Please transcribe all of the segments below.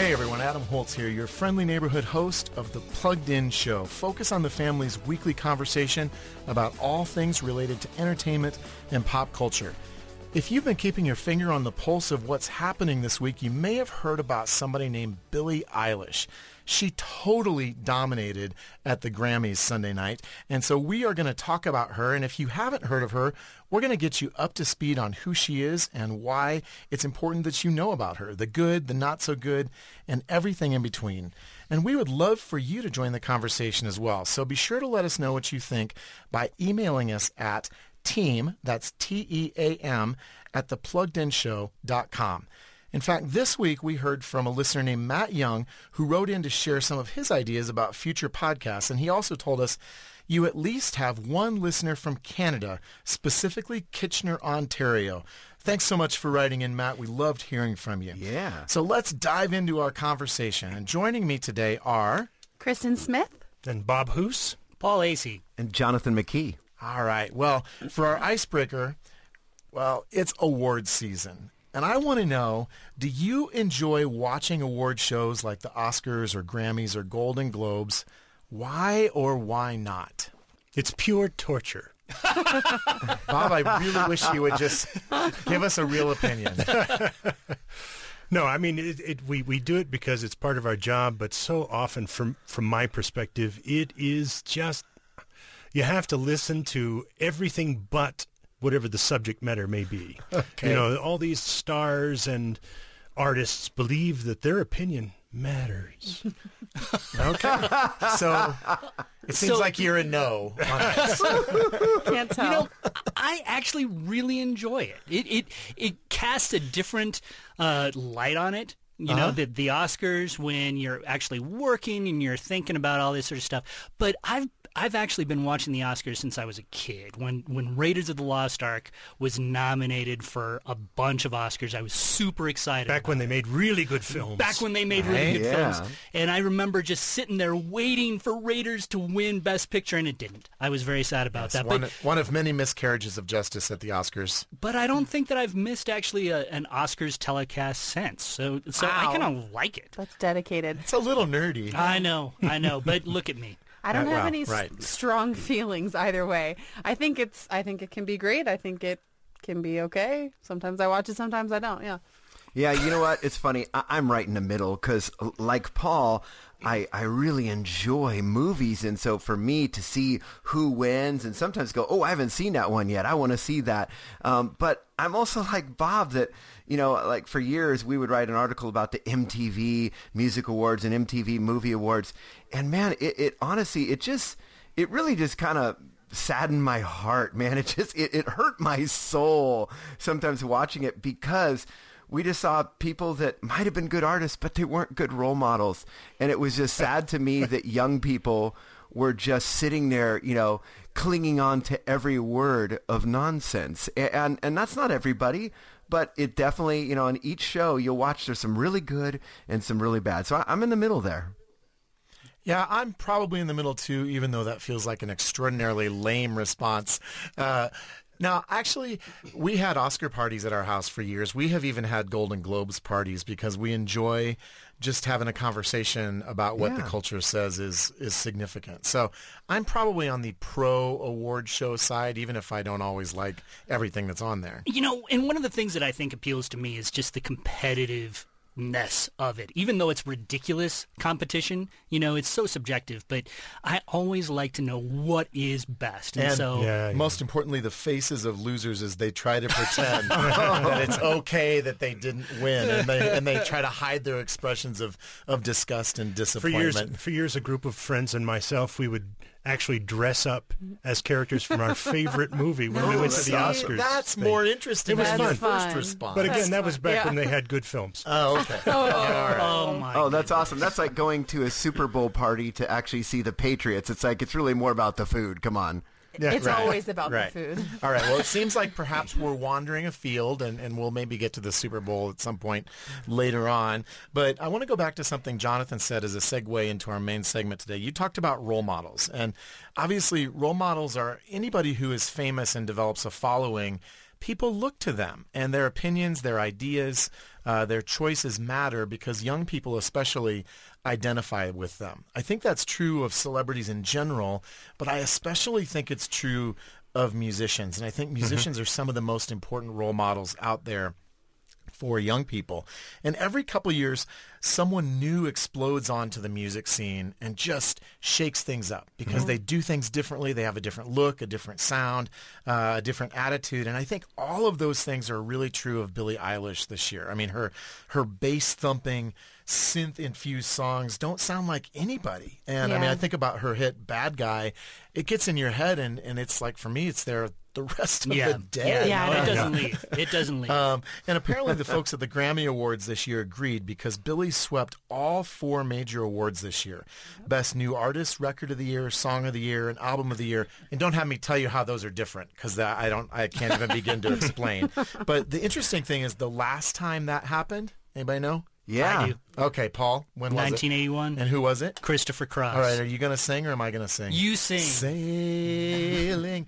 Hey everyone, Adam Holz here, your friendly neighborhood host of the Plugged In Show. Focus on the family's weekly conversation about all things related to entertainment and pop culture. If you've been keeping your finger on the pulse of what's happening this week, you may have heard about somebody named Billie Eilish. She totally dominated at the Grammys Sunday night. And so we are going to talk about her. And if you haven't heard of her, we're going to get you up to speed on who she is and why it's important that you know about her, the good, the not so good, and everything in between. And we would love for you to join the conversation as well. So be sure to let us know what you think by emailing us at team, that's T-E-A-M, at thepluggedinshow.com. In fact, this week we heard from a listener named Matt Young who wrote in to share some of his ideas about future podcasts. And he also told us you at least have one listener from Canada, specifically Kitchener, Ontario. Thanks so much for writing in, Matt. We loved hearing from you. Yeah. So let's dive into our conversation. And joining me today are... Kristen Smith. And Bob Hoose. Paul Asay. And Jonathan McKee. All right. Well, for our icebreaker, well, it's award season. And I want to know, do you enjoy watching award shows like the Oscars or Grammys or Golden Globes? Why or why not? It's pure torture. Bob, I really wish you would just give us a real opinion. No, I mean it, it, we we do it because it's part of our job, but so often, from from my perspective, it is just you have to listen to everything but whatever the subject matter may be. Okay. You know, all these stars and artists believe that their opinion matters. Okay. So it seems So- like you're a no. Can't tell. You know, I actually really enjoy it. It it it casts a different uh, light on it. You know, the the Oscars when you're actually working and you're thinking about all this sort of stuff. But I've I've actually been watching the Oscars since I was a kid. When when Raiders of the Lost Ark was nominated for a bunch of Oscars, I was super excited. Back about when it. they made really good films. back when they made really Right, good yeah. films. And I remember just sitting there waiting for Raiders to win Best Picture, and it didn't. I was very sad about that. one, But one of many miscarriages of justice at the Oscars. but I don't think that I've missed actually a, an Oscars telecast since. So so I kind of like it. That's dedicated. It's a little nerdy. I know, I know. But look at me. I don't Uh, have well, any s- right. strong feelings either way. I think it's. I think it can be great. I think it can be okay. Sometimes I watch it. Sometimes I don't. Yeah. Yeah, you know what? It's funny. I- I'm right in the middle because, like Paul, I, I really enjoy movies. And so for me to see who wins and sometimes go, oh, I haven't seen that one yet. I want to see that. Um, but I'm also like Bob that, you know, like for years we would write an article about the MTV Music Awards and MTV Movie Awards. And man, it, it honestly, it just, it really just kind of saddened my heart, man. It just, it, it hurt my soul sometimes watching it because we just saw people that might have been good artists, but they weren't good role models. And it was just sad to me that young people were just sitting there, you know, clinging on to every word of nonsense. A- And, and that's not everybody, but it definitely, you know, on each show you'll watch there's some really good and some really bad. So I, I'm in the middle there. Yeah, I'm probably in the middle too, even though that feels like an extraordinarily lame response. Uh, now, actually, we had Oscar parties at our house for years. We have even had Golden Globes parties because we enjoy just having a conversation about what the culture says is is significant. So I'm probably on the pro award show side, even if I don't always like everything that's on there. You know, and one of the things that I think appeals to me is just the competitiveness of it. Even though it's ridiculous competition, you know, it's so subjective, but I always like to know what is best. And, And so Yeah, yeah. most importantly, the faces of losers as they try to pretend that it's okay that they didn't win, and they and they try to hide their expressions of, of disgust and for disappointment. years, for years, a group of friends and myself, we would actually dress up as characters from our favorite movie when we went to the Oscars. That's thing. more interesting It was than fun. your first response. But again, that was back Yeah. when they had good films. oh, okay. Oh, oh my Oh, that's awesome. That's like going to a Super Bowl party to actually see the Patriots. It's like, it's really more about the food. Come on. Yeah, it's right. always about Right. the food. All right. Well, it seems like perhaps we're wandering afield, and, and we'll maybe get to the Super Bowl at some point later on. But I want to go back to something Jonathan said as a segue into our main segment today. You talked about role models, and obviously, role models are anybody who is famous and develops a following people look to them and their opinions, their ideas, uh, their choices matter because young people especially identify with them. I think that's true of celebrities in general, but I especially think it's true of musicians. And I think musicians are some of the most important role models out there for young people. And every couple years, someone new explodes onto the music scene and just shakes things up because they do things differently. They have a different look, a different sound, uh, a different attitude. And I think all of those things are really true of Billie Eilish this year. I mean, her her bass thumping, synth infused songs don't sound like anybody. And I mean, I think about her hit "Bad Guy." It gets in your head, and and it's like for me, it's there the rest of Yeah, the day. Yeah, no, it doesn't leave. It doesn't leave. Um, and apparently the folks at the Grammy Awards this year agreed because Billie swept all four major awards this year. Best New Artist, Record of the Year, Song of the Year, and Album of the Year. And don't have me tell you how those are different because I don't, I can't even begin to explain. But the interesting thing is the last time that happened, anybody know? Yeah. I do. Okay, Paul, when was it? 1981. And who was it? Christopher Cross. All right, are you going to sing or am I going to sing? You sing. Sailing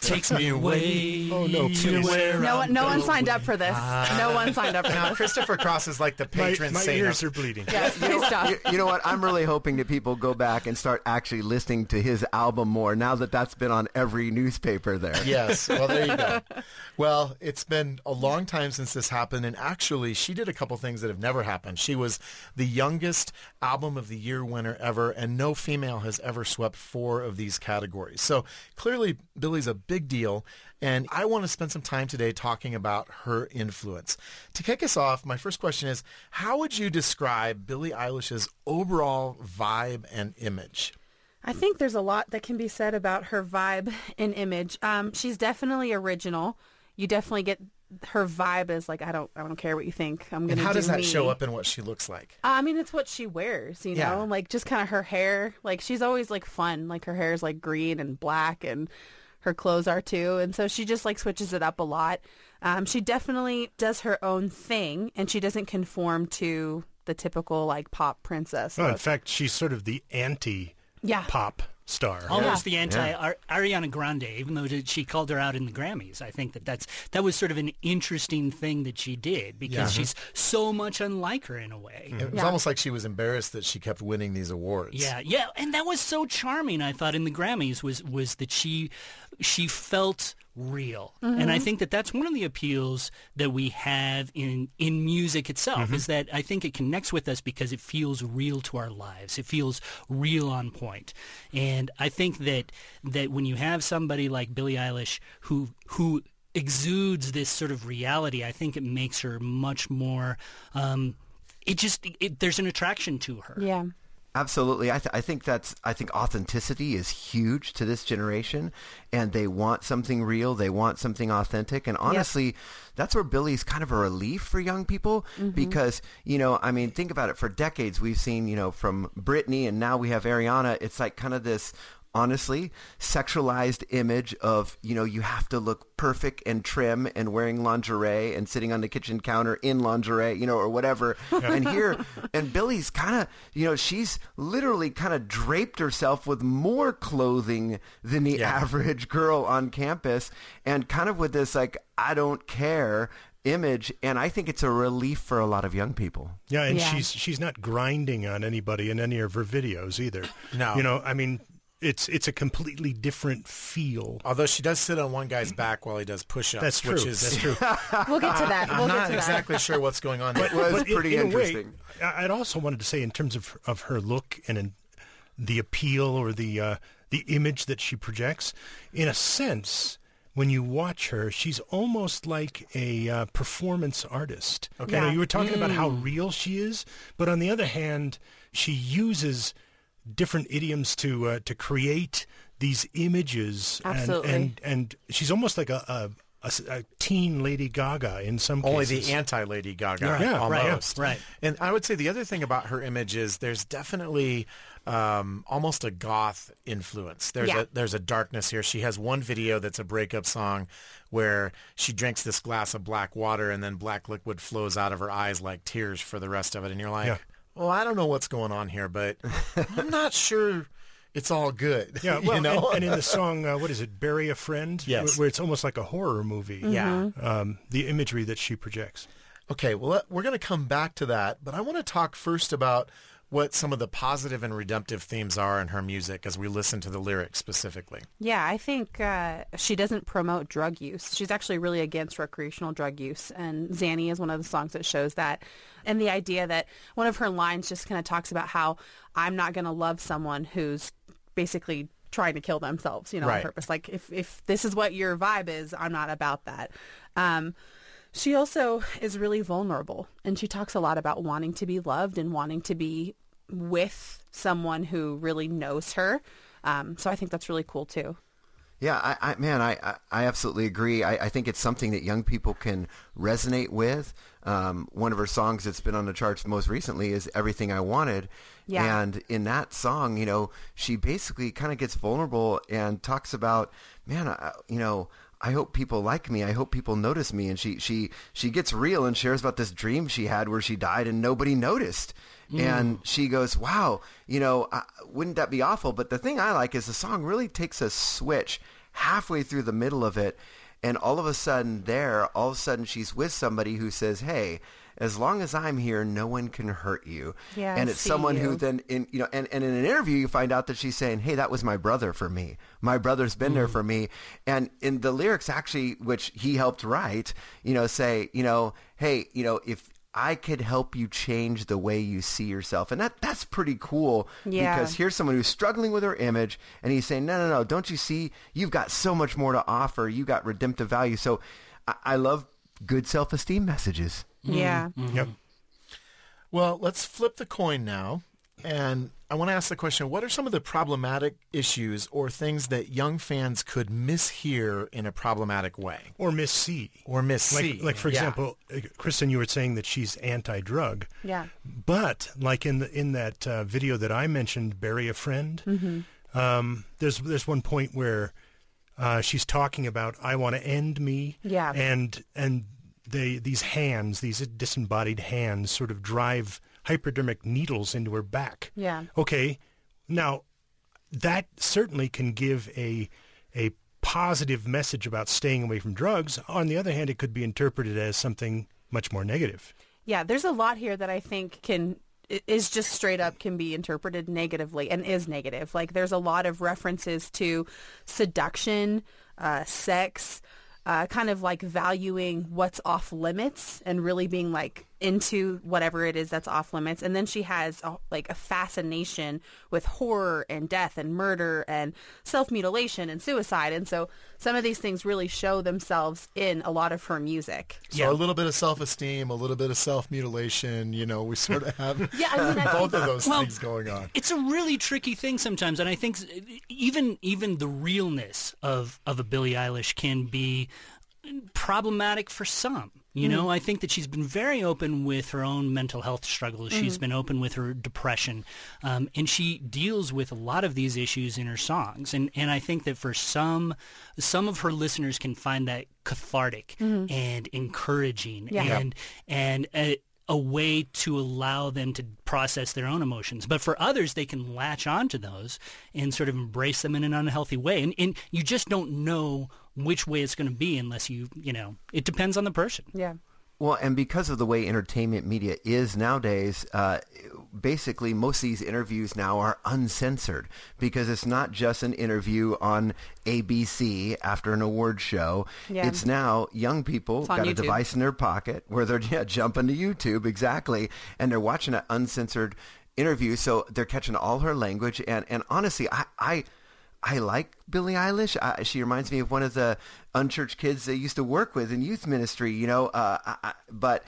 takes me away. Oh, no, to please. where No I'm one, ah. no one signed up for this. no one signed up for Now, this. Christopher Cross is like the My, patron my saint. ears of- are bleeding. Yes, please stop. You, you know what? I'm really hoping that people go back and start actually listening to his album more now that that's been on every newspaper there. Yes. Well, there you go. Well, it's been a long time since this happened, and actually, she did a couple things that have never happened. She was the youngest album of the year winner ever, and no female has ever swept four of these categories. So clearly, Billie's a big deal, and I want to spend some time today talking about her influence. To kick us off, my first question is, how would you describe Billie Eilish's overall vibe and image? I think there's a lot that can be said about her vibe and image. Um, she's definitely original. You definitely get her vibe is like I don't I don't care what you think. I'm gonna. how do does that me. show up in what she looks like? I mean, it's what she wears, you Yeah. know, like just kind of her hair. Like she's always like fun. Like her hair is like green and black, and her clothes are too. And so she just like switches it up a lot. Um, she definitely does her own thing, and she doesn't conform to the typical like pop princess. Oh, in fact, she's sort of the anti Yeah. pop star. Almost the anti Ar- Ariana Grande, even though she called her out in the Grammys. I think that that's that was sort of an interesting thing that she did because Yeah. she's so much unlike her in a way. Mm-hmm. It was Yeah. almost like she was embarrassed that she kept winning these awards. Yeah, yeah, and that was so charming. I thought in the Grammys was was that she she felt real, and I think that that's one of the appeals that we have in in music itself is that I think it connects with us because it feels real to our lives. It feels real on point, and I think that that when you have somebody like Billie Eilish who who exudes this sort of reality, I think it makes her much more. Um, it just it, there's an attraction to her. yeah. Absolutely. I, th- I think that's, I think authenticity is huge to this generation and they want something real. They want something authentic. And honestly, that's where Billie's kind of a relief for young people mm-hmm. because, you know, I mean, think about it. For decades, we've seen, you know, from Britney and now we have Ariana. It's like kind of this honestly sexualized image of you know you have to look perfect and trim and wearing lingerie and sitting on the kitchen counter in lingerie you know or whatever and here and Billie's kind of you know she's literally kind of draped herself with more clothing than the Yeah. average girl on campus and kind of with this like i don't care image and i think it's a relief for a lot of young people Yeah, and Yeah. she's she's not grinding on anybody in any of her videos either. No. you know, I mean, it's it's a completely different feel. Although she does sit on one guy's back while he does push-ups, That's true. which is That's true. We'll get to that. We'll I'm get not to that. exactly sure what's going on. here. was But in- pretty in way, interesting. I- I'd also wanted to say, in terms of of her look and in the appeal or the uh, the image that she projects, in a sense, when you watch her, she's almost like a uh, performance artist. Okay, Yeah. you were talking about how real she is, but on the other hand, she uses different idioms to uh, to create these images, Absolutely. and and, and she's almost like a a teen Lady Gaga in some Only cases. the anti-Lady Gaga, Yeah, yeah, right, almost. right. And I would say the other thing about her image is there's definitely um, almost a goth influence. There's Yeah. a there's a darkness here. She has one video that's a breakup song where she drinks this glass of black water and then black liquid flows out of her eyes like tears for the rest of it. And you're like, Yeah. Well, I don't know what's going on here, but I'm not sure it's all good. Yeah, well, you know? and, and in the song, uh, what is it, "Bury a Friend"? Yes. where it's almost like a horror movie. yeah. um, the imagery that she projects. Okay, well, let- we're going to come back to that, but I want to talk first about what some of the positive and redemptive themes are in her music as we listen to the lyrics specifically. Yeah, I think uh, she doesn't promote drug use. She's actually really against recreational drug use, and Xanny is one of the songs that shows that. And the idea that one of her lines just kind of talks about how I'm not going to love someone who's basically trying to kill themselves, you know, Right. on purpose. Like if if this is what your vibe is, I'm not about that. Um, she also is really vulnerable, and she talks a lot about wanting to be loved and wanting to be with someone who really knows her. Um, so I think that's really cool too. Yeah, I, I man, I, I, absolutely agree. I, I think it's something that young people can resonate with. Um, one of her songs that's been on the charts most recently is "Everything I Wanted," Yeah. and in that song, you know, she basically kind of gets vulnerable and talks about, man, I, you know. I hope people like me. I hope people notice me. And she, she, she gets real and shares about this dream she had where she died and nobody noticed. And she goes, wow, you know, uh, wouldn't that be awful? But the thing I like is the song really takes a switch halfway through the middle of it. And all of a sudden there, all of a sudden she's with somebody who says, hey, as long as I'm here, no one can hurt you. Yeah, I and it's someone who then, in, you know, and, and in an interview, you find out that she's saying, hey, that was my brother for me. My brother's been Mm. there for me. And in the lyrics, actually, which he helped write, you know, say, you know, hey, you know, if I could help you change the way you see yourself. And that that's pretty cool Yeah. because here's someone who's struggling with her image and he's saying, no, no, no, don't you see? You've got so much more to offer. You got redemptive value. So I, I love good self-esteem messages. Yeah. Mm-hmm. Yep. Well, let's flip the coin now. And I want to ask the question, what are some of the problematic issues or things that young fans could mishear in a problematic way Or Miss C. or miss Like, like for Yeah. example, uh, Kristen, you were saying that she's anti-drug. Yeah. But like in the, in that uh, video that I mentioned, "Bury a Friend," Mm-hmm. um, there's there's one point where uh, she's talking about "I want to end me," Yeah. and and they these hands, these disembodied hands, sort of drive hypodermic needles into her back. Yeah. Okay, now that certainly can give a a positive message about staying away from drugs. On the other hand, it could be interpreted as something much more negative. Yeah, there's a lot here that I think can is just straight up can be interpreted negatively and is negative. Like there's a lot of references to seduction, uh, sex, uh, kind of like valuing what's off limits and really being like into whatever it is that's off limits. And then she has a, like a fascination with horror and death and murder and self-mutilation and suicide. And so some of these things really show themselves in a lot of her music. So a little bit of self-esteem, a little bit of self-mutilation, you know, we sort of have Yeah, I mean, I both of those Well, things going on. It's a really tricky thing sometimes, and I think even even the realness of of a Billie Eilish can be problematic for some. You know, I think that she's been very open with her own mental health struggles. She's been open with her depression, um, and she deals with a lot of these issues in her songs. And and I think that for some some of her listeners can find that cathartic and encouraging, Yeah. Yeah. and and. Uh, a way to allow them to process their own emotions. But for others, they can latch onto those and sort of embrace them in an unhealthy way. And, and you just don't know which way it's going to be unless you, you know, it depends on the person. Yeah. Well, and because of the way entertainment media is nowadays, uh, basically most of these interviews now are uncensored because it's not just an interview on ABC after an award show. Yeah. It's now young people It's on got a device in their pocket where they're yeah, jumping to YouTube exactly, and they're watching an uncensored interview, so they're catching all her language. And and honestly, I. I I like Billie Eilish. I, she reminds me of one of the unchurched kids they used to work with in youth ministry, you know. Uh, I, I, but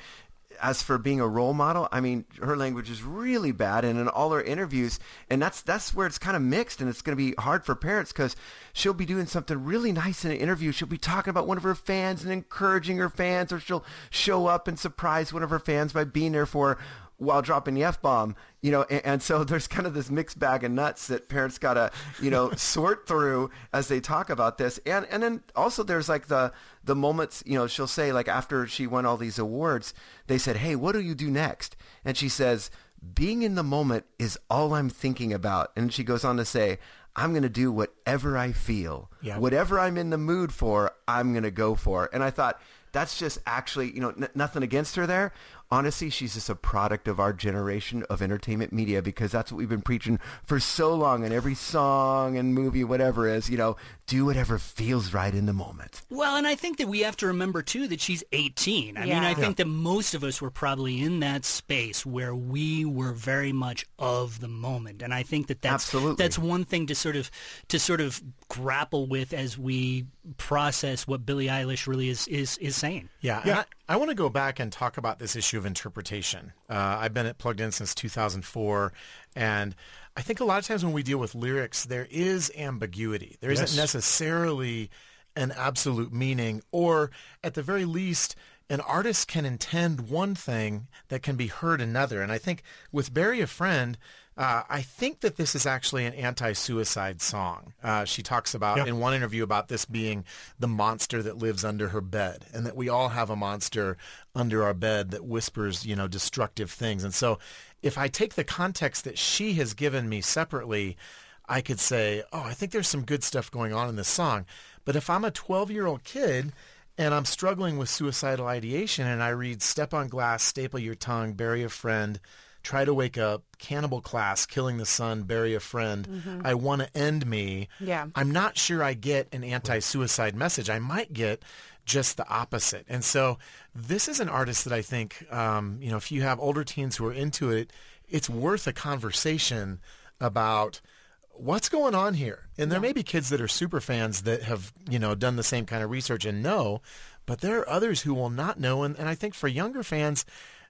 as for being a role model, I mean, her language is really bad, and in all her interviews, and that's that's where it's kind of mixed, and it's going to be hard for parents because she'll be doing something really nice in an interview. She'll be talking about one of her fans and encouraging her fans, or she'll show up and surprise one of her fans by being there for her while dropping the f bomb, you know, and, and so there's kind of this mixed bag of nuts that parents gotta, you know, sort through as they talk about this, and and then also there's like the the moments, you know, she'll say like after she won all these awards, they said, hey, what do you do next? And she says, being in the moment is all I'm thinking about. And she goes on to say, I'm going to do whatever I feel. Yeah. Whatever I'm in the mood for, I'm going to go for. And I thought, that's just actually, you know, n- nothing against her there honestly, she's just a product of our generation of entertainment media because that's what we've been preaching for so long in every song and movie, whatever is, you know, do whatever feels right in the moment. Well, and I think that we have to remember too that she's 18. I yeah. mean, I think that most of us were probably in that space where we were very much of the moment, and I think that that's Absolutely. that's one thing to sort of to sort of grapple with as we process what Billie Eilish really is is is saying. Yeah, yeah. I, want to go back and talk about this issue of interpretation. Uh, I've been at Plugged In since 2004, and I think a lot of times when we deal with lyrics, there is ambiguity. There yes. isn't necessarily an absolute meaning, or at the very least, an artist can intend one thing that can be heard another. And I think with Bury a Friend, uh, I think that this is actually an anti-suicide song. Uh, she talks about yeah. in one interview about this being the monster that lives under her bed, and that we all have a monster under our bed that whispers, you know, destructive things. And so, if I take the context that she has given me separately, I could say, oh, I think there's some good stuff going on in this song. But if I'm a 12-year-old kid and I'm struggling with suicidal ideation, and I read "Step on Glass, Staple Your Tongue, Bury a Friend." try to wake up, cannibal class, killing the sun, bury a friend. Mm-hmm. I want to end me. Yeah. I'm not sure I get an anti-suicide message. I might get just the opposite. And so this is an artist that I think, um, you know, if you have older teens who are into it, it's worth a conversation about what's going on here. And there yeah. may be kids that are super fans that have, you know, done the same kind of research and know, but there are others who will not know. And, and I think for younger fans,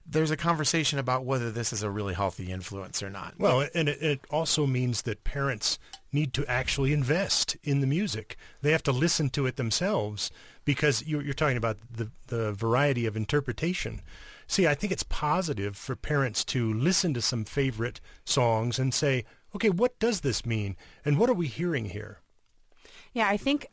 there's a conversation about whether this is a really healthy influence or not. Well, and it, it, also means that parents need to actually invest in the music. They have to listen to it themselves because you're, you're talking about the, the variety of interpretation. See, I think it's positive for parents to listen to some favorite songs and say, okay, what does this mean? And what are we hearing here? Yeah, I think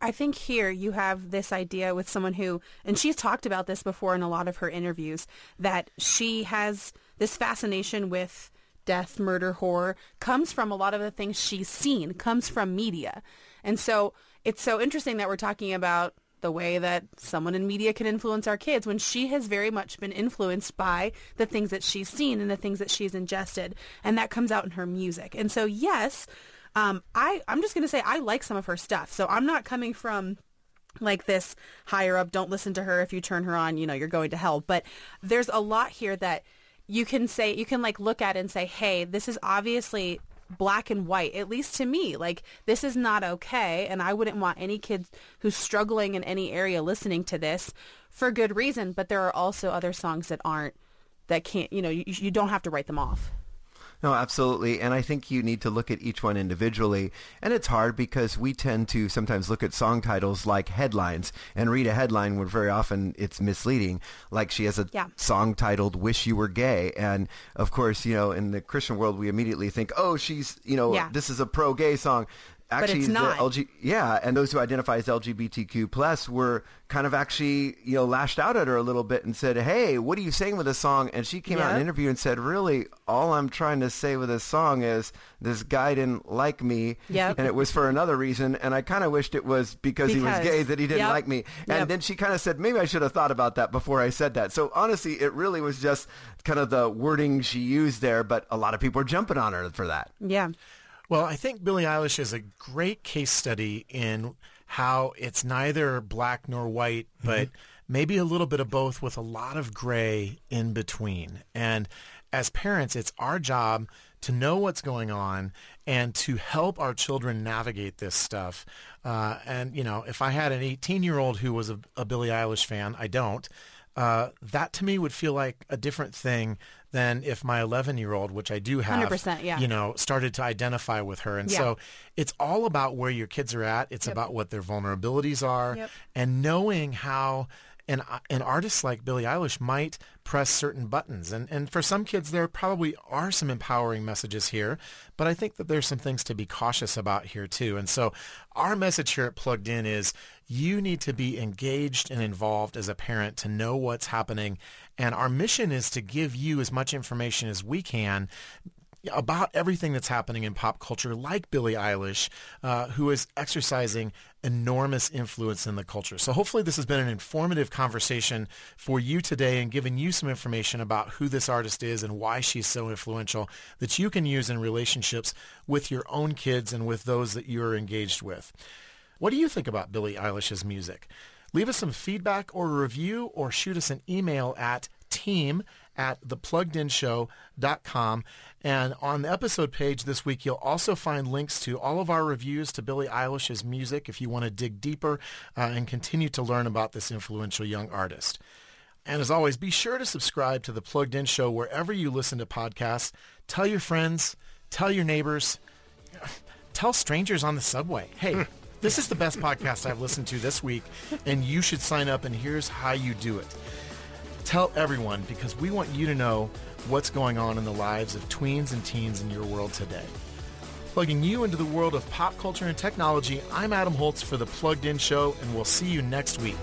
I think here you have this idea with someone who, and she's talked about this before in a lot of her interviews, that she has this fascination with death, murder, horror, comes from a lot of the things she's seen, comes from media. And so it's so interesting that we're talking about the way that someone in media can influence our kids when she has very much been influenced by the things that she's seen and the things that she's ingested. And that comes out in her music. And so, yes, um, I I'm just gonna say I like some of her stuff, so I'm not coming from like this higher up. Don't listen to her. If you turn her on, you know you're going to hell. But there's a lot here that you can say you can like look at and say, hey, this is obviously black and white at least to me. Like this is not okay and i wouldn't want any kid who's struggling in any area listening to this for good reason but there are also other songs that aren't that can't you know you, you don't have to write them off no, absolutely. And I think you need to look at each one individually. And it's hard because we tend to sometimes look at song titles like headlines and read a headline where very often it's misleading. Like she has a yeah. song titled Wish You Were Gay. And of course, you know, in the Christian world, we immediately think, oh, she's, you know, yeah. this is a pro-gay song actually but it's not. LG, yeah, and those who identify as LGBTQ plus were kind of actually you know lashed out at her a little bit and said, "Hey, what are you saying with this song?" And she came yep. out in an interview and said, "Really, all I'm trying to say with this song is this guy didn't like me, yep. and it was for another reason, and I kind of wished it was because, because, he was gay that he didn't yep. like me." And then she kind of said, "Maybe I should have thought about that before I said that." So honestly, it really was just kind of the wording she used there, but a lot of people are jumping on her for that. Yeah. Well, I think Billie Eilish is a great case study in how it's neither black nor white, mm-hmm. but mm-hmm. maybe a little bit of both with a lot of gray in between. And as parents, it's our job to know what's going on and to help our children navigate this stuff. Uh, and, you know, if I had an 18-year-old who was a, a Billie Eilish fan, I don't, uh, that to me would feel like a different thing than if my 11 year old, which I do have, 100%, yeah. you know, started to identify with her. And yeah. so it's all about where your kids are at. It's yep. about what their vulnerabilities are yep. and knowing how and uh, and artists like Billie Eilish might press certain buttons. And and for some kids, there probably are some empowering messages here, but I think that there's some things to be cautious about here too. And so, our message here at Plugged In is you need to be engaged and involved as a parent to know what's happening. And our mission is to give you as much information as we can about everything that's happening in pop culture, like Billie Eilish, uh, who is exercising enormous influence in the culture. So hopefully this has been an informative conversation for you today and given you some information about who this artist is and why she's so influential that you can use in relationships with your own kids and with those that you're engaged with. What do you think about Billie Eilish's music? Leave us some feedback or review or shoot us an email at team at thepluggedinshow.com. And on the episode page this week, you'll also find links to all of our reviews to Billie Eilish's music if you want to dig deeper uh, and continue to learn about this influential young artist. And as always, be sure to subscribe to The Plugged In Show wherever you listen to podcasts. Tell your friends, tell your neighbors, tell strangers on the subway. Hey, this is the best podcast I've listened to this week, and you should sign up, and here's how you do it. Tell everyone because we want you to know what's going on in the lives of tweens and teens in your world today. Plugging you into the world of pop culture and technology, I'm Adam Holz for The Plugged In Show, and we'll see you next week.